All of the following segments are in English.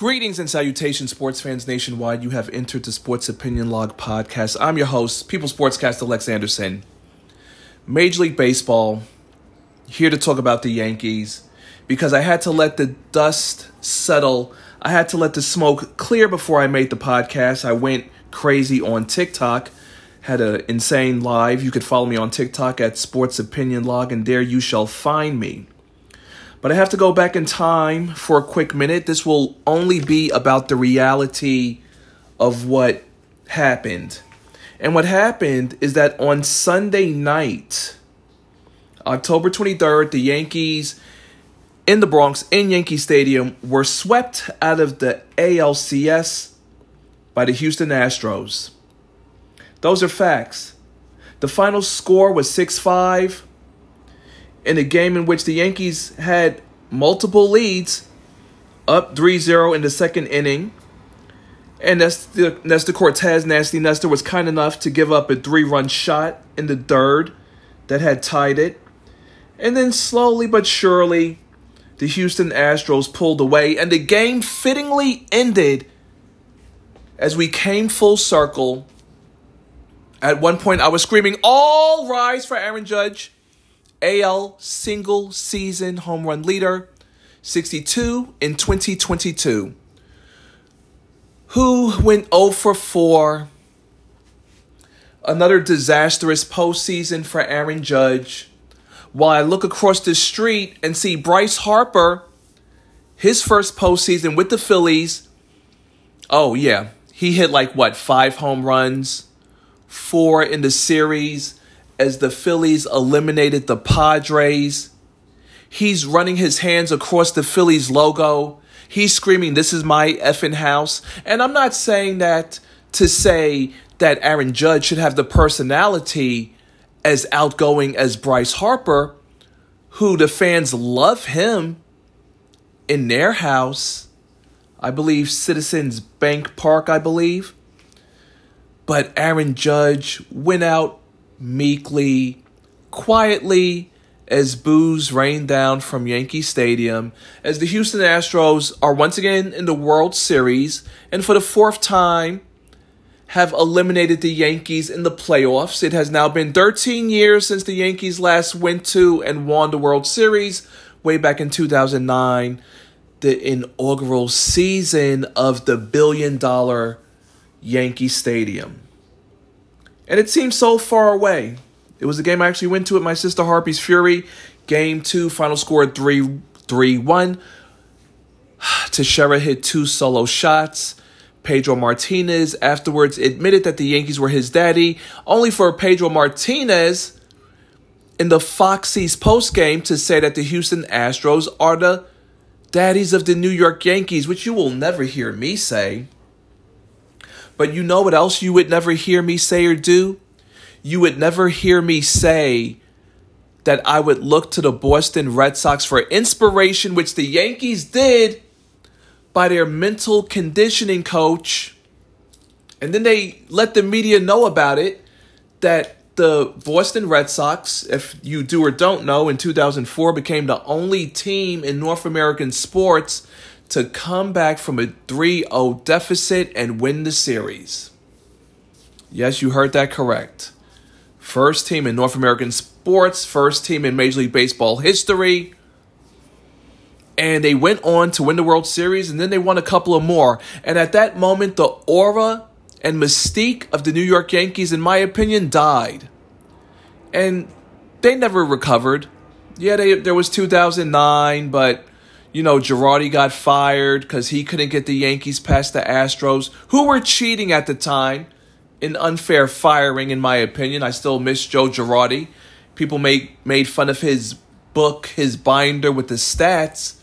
Greetings and salutations, sports fans nationwide. You have entered the Sports Opinion Log podcast. I'm your host, People Sportscaster Alex Anderson. Major League Baseball, here to talk about the Yankees because I had to let the dust settle. I had to let the smoke clear before I made the podcast. I went crazy on TikTok, had an insane live. You could follow me on TikTok at Sports Opinion Log, and there you shall find me. But I have to go back in time for a quick minute. This will only be about the reality of what happened. And what happened is that on Sunday night, October 23rd, the Yankees in the Bronx, in Yankee Stadium, were swept out of the ALCS by the Houston Astros. Those are facts. The final score was 6 5 in a game in which the Yankees had multiple leads, up 3-0 in the second inning. And Nestor, Nestor Cortes, Nasty Nestor, was kind enough to give up a three-run shot in the third that had tied it. And then slowly but surely, the Houston Astros pulled away, and the game fittingly ended as we came full circle. At one point, I was screaming, All rise for Aaron Judge. AL single season home run leader, 62 in 2022. Who went 0 for 4? Another disastrous postseason for Aaron Judge. While I look across the street and see Bryce Harper, his first postseason with the Phillies. Oh, yeah. He hit like what, five home runs, four in the series as the Phillies eliminated the Padres. He's running his hands across the Phillies logo. He's screaming, This is my effing house. And I'm not saying that to say that Aaron Judge should have the personality as outgoing as Bryce Harper, who the fans love him in their house. I believe Citizens Bank Park, I believe. But Aaron Judge went out meekly, quietly, as boos rain down from Yankee Stadium, as the Houston Astros are once again in the World Series, and for the fourth time have eliminated the Yankees in the playoffs. It has now been 13 years since the Yankees last went to and won the World Series, way back in 2009, the inaugural season of the billion dollar Yankee Stadium. And it seems so far away. It was a game I actually went to at my sister Harpy's Fury. Game two, final score 3 3 1. Teixeira hit two solo shots. Pedro Martinez afterwards admitted that the Yankees were his daddy, only for Pedro Martinez in the Foxy's post game to say that the Houston Astros are the daddies of the New York Yankees, which you will never hear me say. But you know what else you would never hear me say or do? You would never hear me say that I would look to the Boston Red Sox for inspiration, which the Yankees did by their mental conditioning coach. And then they let the media know about it that the Boston Red Sox, if you do or don't know, in 2004 became the only team in North American sports to come back from a 3 0 deficit and win the series. Yes, you heard that correct. First team in North American sports, first team in Major League Baseball history. And they went on to win the World Series, and then they won a couple of more. And at that moment, the aura and mystique of the New York Yankees, in my opinion, died. And they never recovered. Yeah, they, there was 2009, but you know, Girardi got fired because he couldn't get the Yankees past the Astros, who were cheating at the time. An unfair firing, in my opinion. I still miss Joe Girardi. People made made fun of his book, his binder with the stats,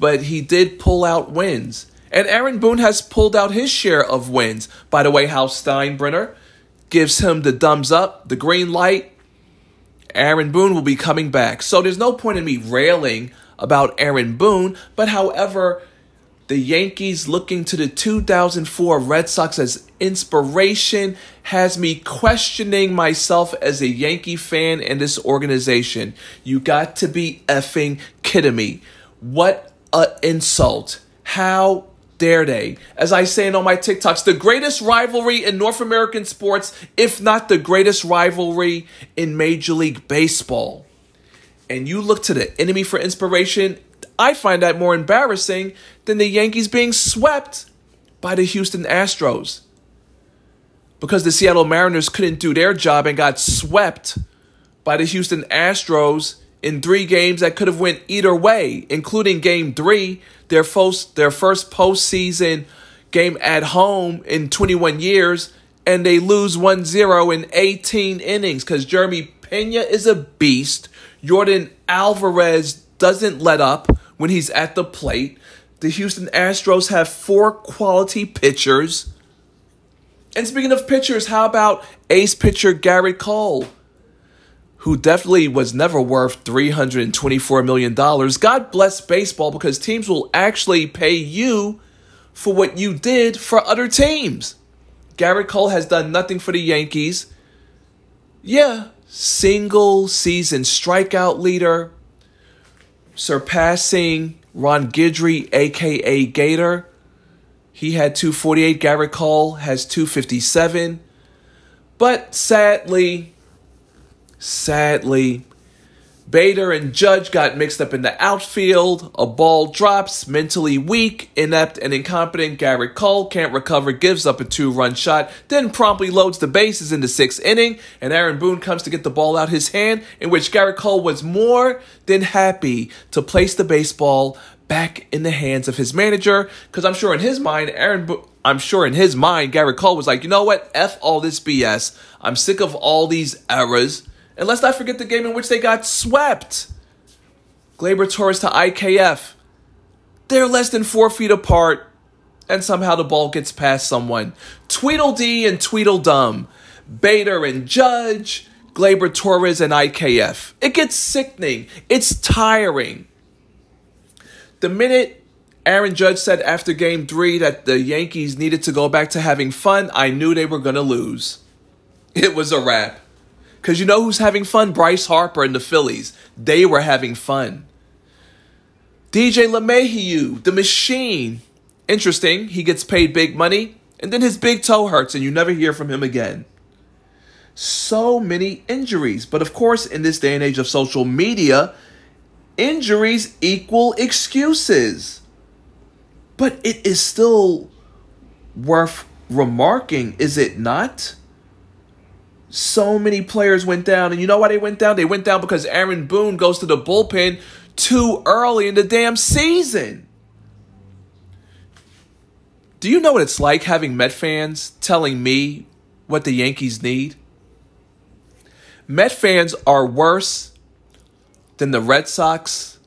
but he did pull out wins. And Aaron Boone has pulled out his share of wins. By the way, Hal Steinbrenner gives him the thumbs up, the green light. Aaron Boone will be coming back. So there's no point in me railing about Aaron Boone, but however, the Yankees looking to the 2004 Red Sox as inspiration has me questioning myself as a Yankee fan and this organization. You got to be effing kidding me. What a insult. How dare they? As I say all my TikToks, the greatest rivalry in North American sports, if not the greatest rivalry in Major League Baseball. And you look to the enemy for inspiration, I find that more embarrassing than the Yankees being swept by the Houston Astros. Because the Seattle Mariners couldn't do their job and got swept by the Houston Astros in three games that could have went either way, including game three, their first their first postseason game at home in 21 years, and they lose 1-0 in 18 innings because Jeremy Pena is a beast. Yordan Alvarez doesn't let up when he's at the plate. The Houston Astros have four quality pitchers. And speaking of pitchers, how about ace pitcher Gerrit Cole, who definitely was never worth $324 million? God bless baseball because teams will actually pay you for what you did for other teams. Gerrit Cole has done nothing for the Yankees. Yeah, single season strikeout leader, surpassing Ron Guidry, aka Gator. He had 248. Gerrit Cole has 257. But sadly, sadly, Bader and Judge got mixed up in the outfield. A ball drops, mentally weak, inept, and incompetent. Gerrit Cole can't recover, gives up a two run shot, then promptly loads the bases in the sixth inning. And Aaron Boone comes to get the ball out his hand, in which Gerrit Cole was more than happy to place the baseball back in the hands of his manager. Because I'm sure in his mind, Aaron Bo- I'm sure in his mind, Gerrit Cole was like, you know what? F all this BS. I'm sick of all these errors. And let's not forget the game in which they got swept. Gleyber Torres to IKF. They're less than four feet apart, and somehow the ball gets past someone. Tweedledee and Tweedledum. Bader and Judge. Gleyber Torres and IKF. It gets sickening. It's tiring. The minute Aaron Judge said after game three that the Yankees needed to go back to having fun, I knew they were going to lose. It was a wrap. Because you know who's having fun? Bryce Harper and the Phillies. They were having fun. DJ LeMahieu, the machine. Interesting. He gets paid big money, and then his big toe hurts, and you never hear from him again. So many injuries. But of course, in this day and age of social media, injuries equal excuses. But it is still worth remarking, is it not? So many players went down. And you know why they went down? They went down because Aaron Boone goes to the bullpen too early in the damn season. Do you know what it's like having Met fans telling me what the Yankees need? Met fans are worse than the Red Sox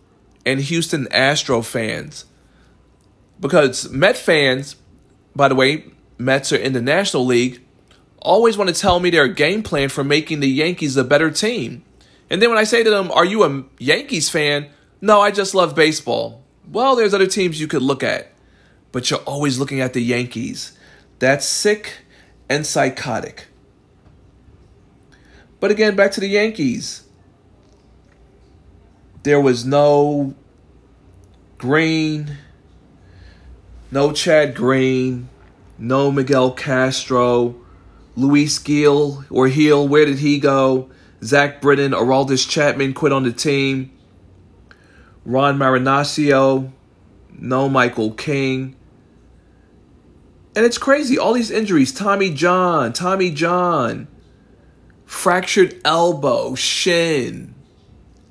and Houston Astro fans. Because Met fans, by the way, Mets are in the National League, always want to tell me their game plan for making the Yankees a better team. And then when I say to them, Are you a Yankees fan? No, I just love baseball. Well, there's other teams you could look at, but you're always looking at the Yankees. That's sick and psychotic. But again, back to the Yankees. There was no Green, no Chad Green, no Miguel Castro, Luis Gil or Heel, where did he go? Zach Britton, Aroldis Chapman quit on the team. Ron Marinaccio, no Michael King. And it's crazy. All these injuries. Tommy John, Tommy John. Fractured elbow, shin,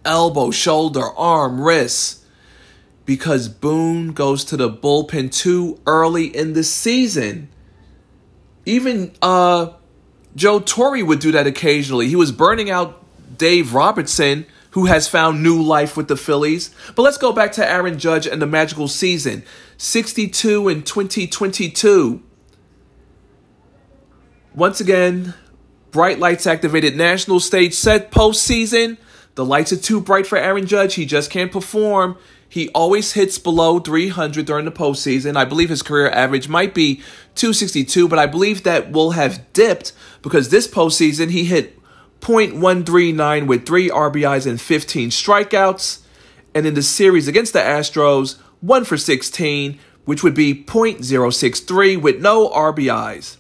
elbow, shoulder, arm, wrist. Because Boone goes to the bullpen too early in the season. Even uh, Joe Torre would do that occasionally. He was burning out Dave Robertson, who has found new life with the Phillies. But let's go back to Aaron Judge and the magical season 62 in 2022. Once again, bright lights activated national stage set postseason. The lights are too bright for Aaron Judge. He just can't perform. He always hits below 300 during the postseason. I believe his career average might be 262, but I believe that will have dipped because this postseason he hit .139 with 3 RBIs and 15 strikeouts. And in the series against the Astros, 1 for 16, which would be .063 with no RBIs.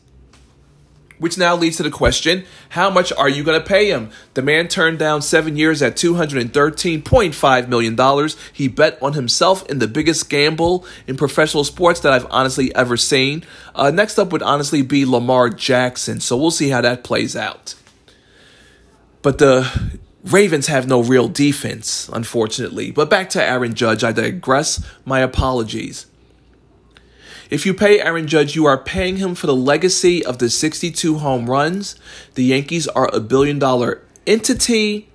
Which now leads to the question how much are you going to pay him? The man turned down seven years at $213.5 million. He bet on himself in the biggest gamble in professional sports that I've honestly ever seen. Uh, next up would honestly be Lamar Jackson, so we'll see how that plays out. But the Ravens have no real defense, unfortunately. But back to Aaron Judge, I digress. My apologies. If you pay Aaron Judge, you are paying him for the legacy of the 62 home runs. The Yankees are a billion dollar entity.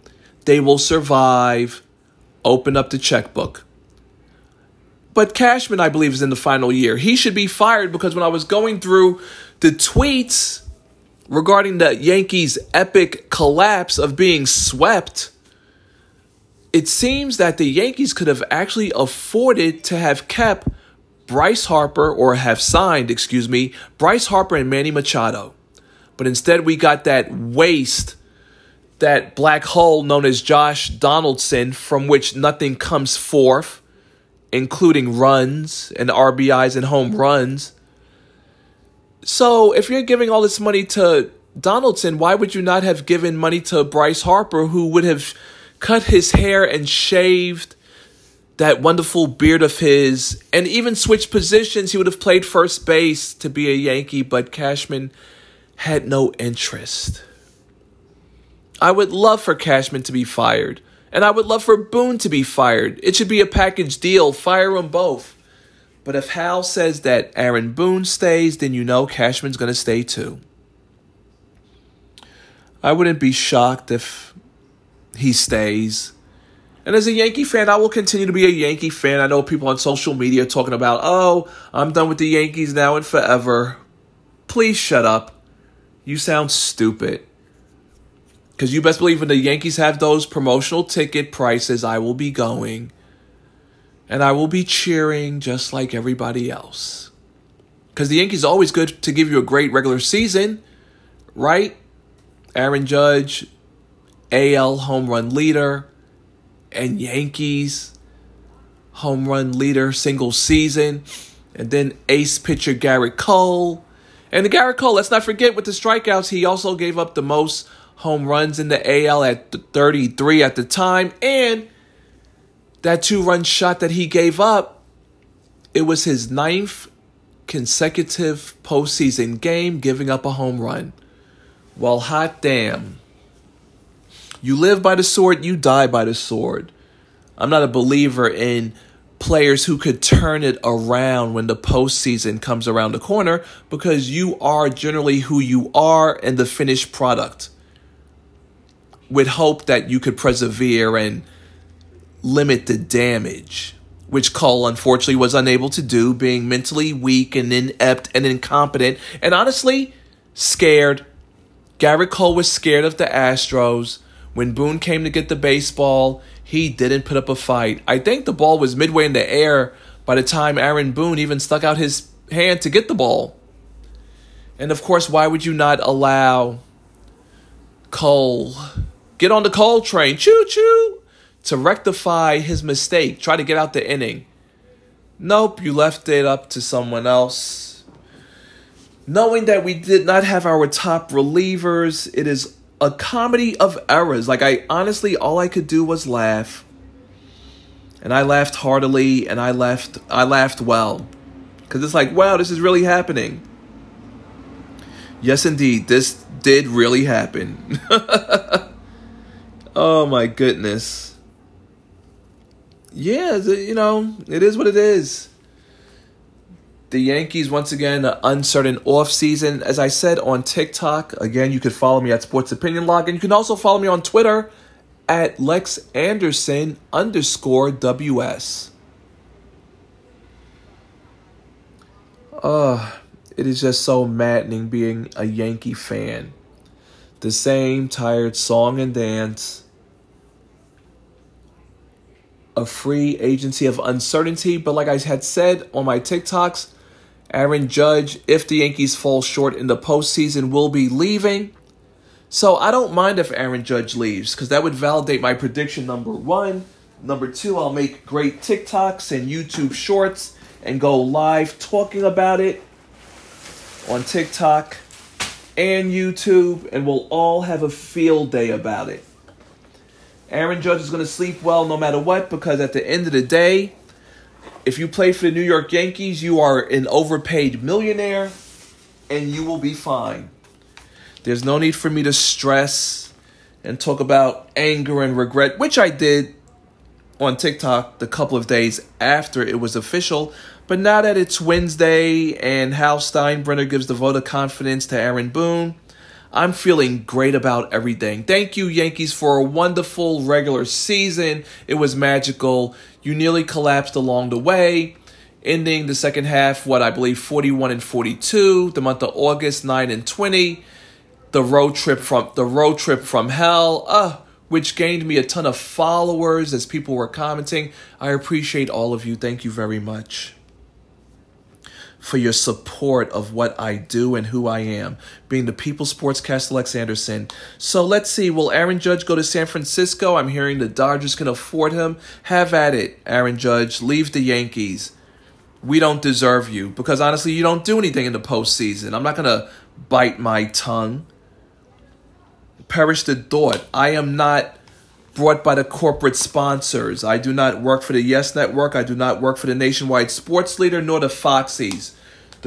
They will survive. Open up the checkbook. But Cashman, I believe, is in the final year. He should be fired because when I was going through the tweets regarding the Yankees' epic collapse of being swept, it seems that the Yankees could have actually afforded to have kept Bryce Harper, or have signed, excuse me, Bryce Harper and Manny Machado. But instead, we got that waste, that black hole known as Josh Donaldson, from which nothing comes forth, including runs and RBIs and home runs. So, if you're giving all this money to Donaldson, why would you not have given money to Bryce Harper, who would have cut his hair and shaved that wonderful beard of his, and even switched positions. He would have played first base to be a Yankee, but Cashman had no interest. I would love for Cashman to be fired, and I would love for Boone to be fired. It should be a package deal, fire them both. But if Hal says that Aaron Boone stays, then you know Cashman's going to stay too. I wouldn't be shocked if he stays. And as a Yankee fan, I will continue to be a Yankee fan. I know people on social media talking about, oh, I'm done with the Yankees now and forever. Please shut up. You sound stupid. Because you best believe when the Yankees have those promotional ticket prices, I will be going. And I will be cheering just like everybody else. Because the Yankees always good to give you a great regular season, right? Aaron Judge, AL home run leader and Yankees home run leader single season. And then ace pitcher Gerrit Cole. And the Gerrit Cole, let's not forget with the strikeouts, he also gave up the most home runs in the AL at 33 at the time. And that two run shot that he gave up, it was his ninth consecutive postseason game giving up a home run. Well, hot damn. You live by the sword, you die by the sword. I'm not a believer in players who could turn it around when the postseason comes around the corner because you are generally who you are and the finished product. With hope that you could persevere and limit the damage, which Cole unfortunately was unable to do, being mentally weak and inept and incompetent, and honestly, scared. Gerrit Cole was scared of the Astros. When Boone came to get the baseball, he didn't put up a fight. I think the ball was midway in the air by the time Aaron Boone even stuck out his hand to get the ball. And of course, why would you not allow Cole get on the Cole train, choo choo, to rectify his mistake, try to get out the inning? Nope, you left it up to someone else. Knowing that we did not have our top relievers, it is a comedy of errors. Like I honestly all I could do was laugh. And I laughed heartily and I laughed I laughed well. Cuz it's like, wow, this is really happening. Yes indeed, this did really happen. oh my goodness. Yeah, you know, it is what it is the Yankees once again an uncertain off season. As I said on TikTok, again you can follow me at Sports Opinion Log, and you can also follow me on Twitter at Lex Anderson underscore WS. Uh, it is just so maddening being a Yankee fan. The same tired song and dance. A free agency of uncertainty, but like I had said on my TikToks, Aaron Judge, if the Yankees fall short in the postseason, will be leaving. So I don't mind if Aaron Judge leaves because that would validate my prediction number one. Number two, I'll make great TikToks and YouTube shorts and go live talking about it on TikTok and YouTube, and we'll all have a field day about it. Aaron Judge is going to sleep well no matter what because at the end of the day, if you play for the New York Yankees, you are an overpaid millionaire and you will be fine. There's no need for me to stress and talk about anger and regret, which I did on TikTok the couple of days after it was official. But now that it's Wednesday and Hal Steinbrenner gives the vote of confidence to Aaron Boone, I'm feeling great about everything. Thank you, Yankees, for a wonderful regular season. It was magical. You nearly collapsed along the way, ending the second half, what I believe, 41 and 42. The month of August, 9 and 20. The road trip from the road trip from hell. Uh, which gained me a ton of followers as people were commenting. I appreciate all of you. Thank you very much for your support of what I do and who I am, being the People Sportscast Lex Anderson. So let's see, will Aaron Judge go to San Francisco? I'm hearing the Dodgers can afford him. Have at it, Aaron Judge. Leave the Yankees. We don't deserve you because honestly, you don't do anything in the postseason. I'm not going to bite my tongue. Perish the thought. I am not brought by the corporate sponsors. I do not work for the Yes Network. I do not work for the Nationwide Sports Leader nor the Foxies.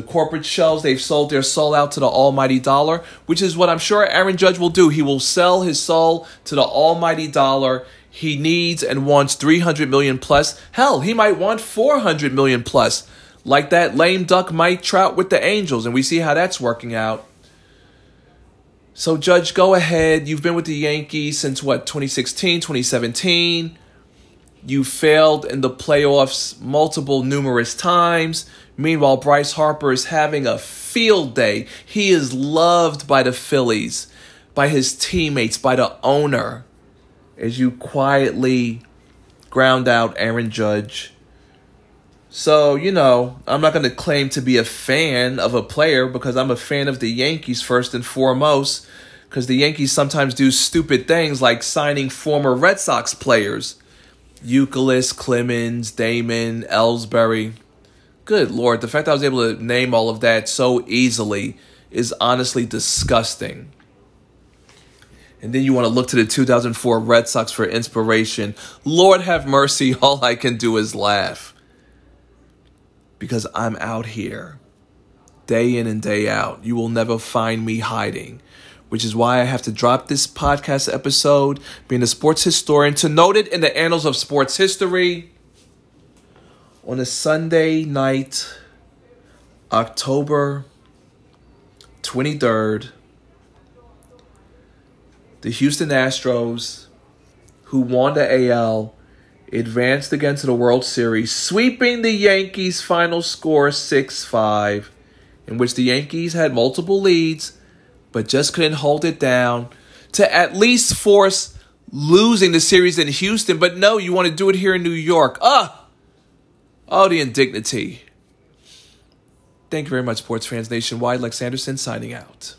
The corporate shells, they've sold their soul out to the almighty dollar, which is what I'm sure Aaron Judge will do. He will sell his soul to the almighty dollar. He needs and wants 300 million plus. Hell, he might want 400 million plus, like that lame duck Mike Trout with the Angels, and we see how that's working out. So, Judge, go ahead. You've been with the Yankees since what, 2016, 2017. You failed in the playoffs multiple, numerous times. Meanwhile, Bryce Harper is having a field day. He is loved by the Phillies, by his teammates, by the owner. As you quietly ground out Aaron Judge. So, you know, I'm not going to claim to be a fan of a player because I'm a fan of the Yankees first and foremost. Because the Yankees sometimes do stupid things like signing former Red Sox players Youkilis, Clemens, Damon, Ellsbury. Good lord, the fact I was able to name all of that so easily is honestly disgusting. And then you want to look to the 2004 Red Sox for inspiration. Lord have mercy, all I can do is laugh. Because I'm out here, day in and day out. You will never find me hiding which is why I have to drop this podcast episode, being a sports historian, to note it in the annals of sports history on a Sunday night, October 23rd. The Houston Astros, who won the AL, advanced again to the World Series, sweeping the Yankees' final score 6 5, in which the Yankees had multiple leads but just couldn't hold it down to at least force losing the series in Houston. But no, you want to do it here in New York. Ah! Oh, the indignity. Thank you very much, sports fans nationwide. Lex Anderson signing out.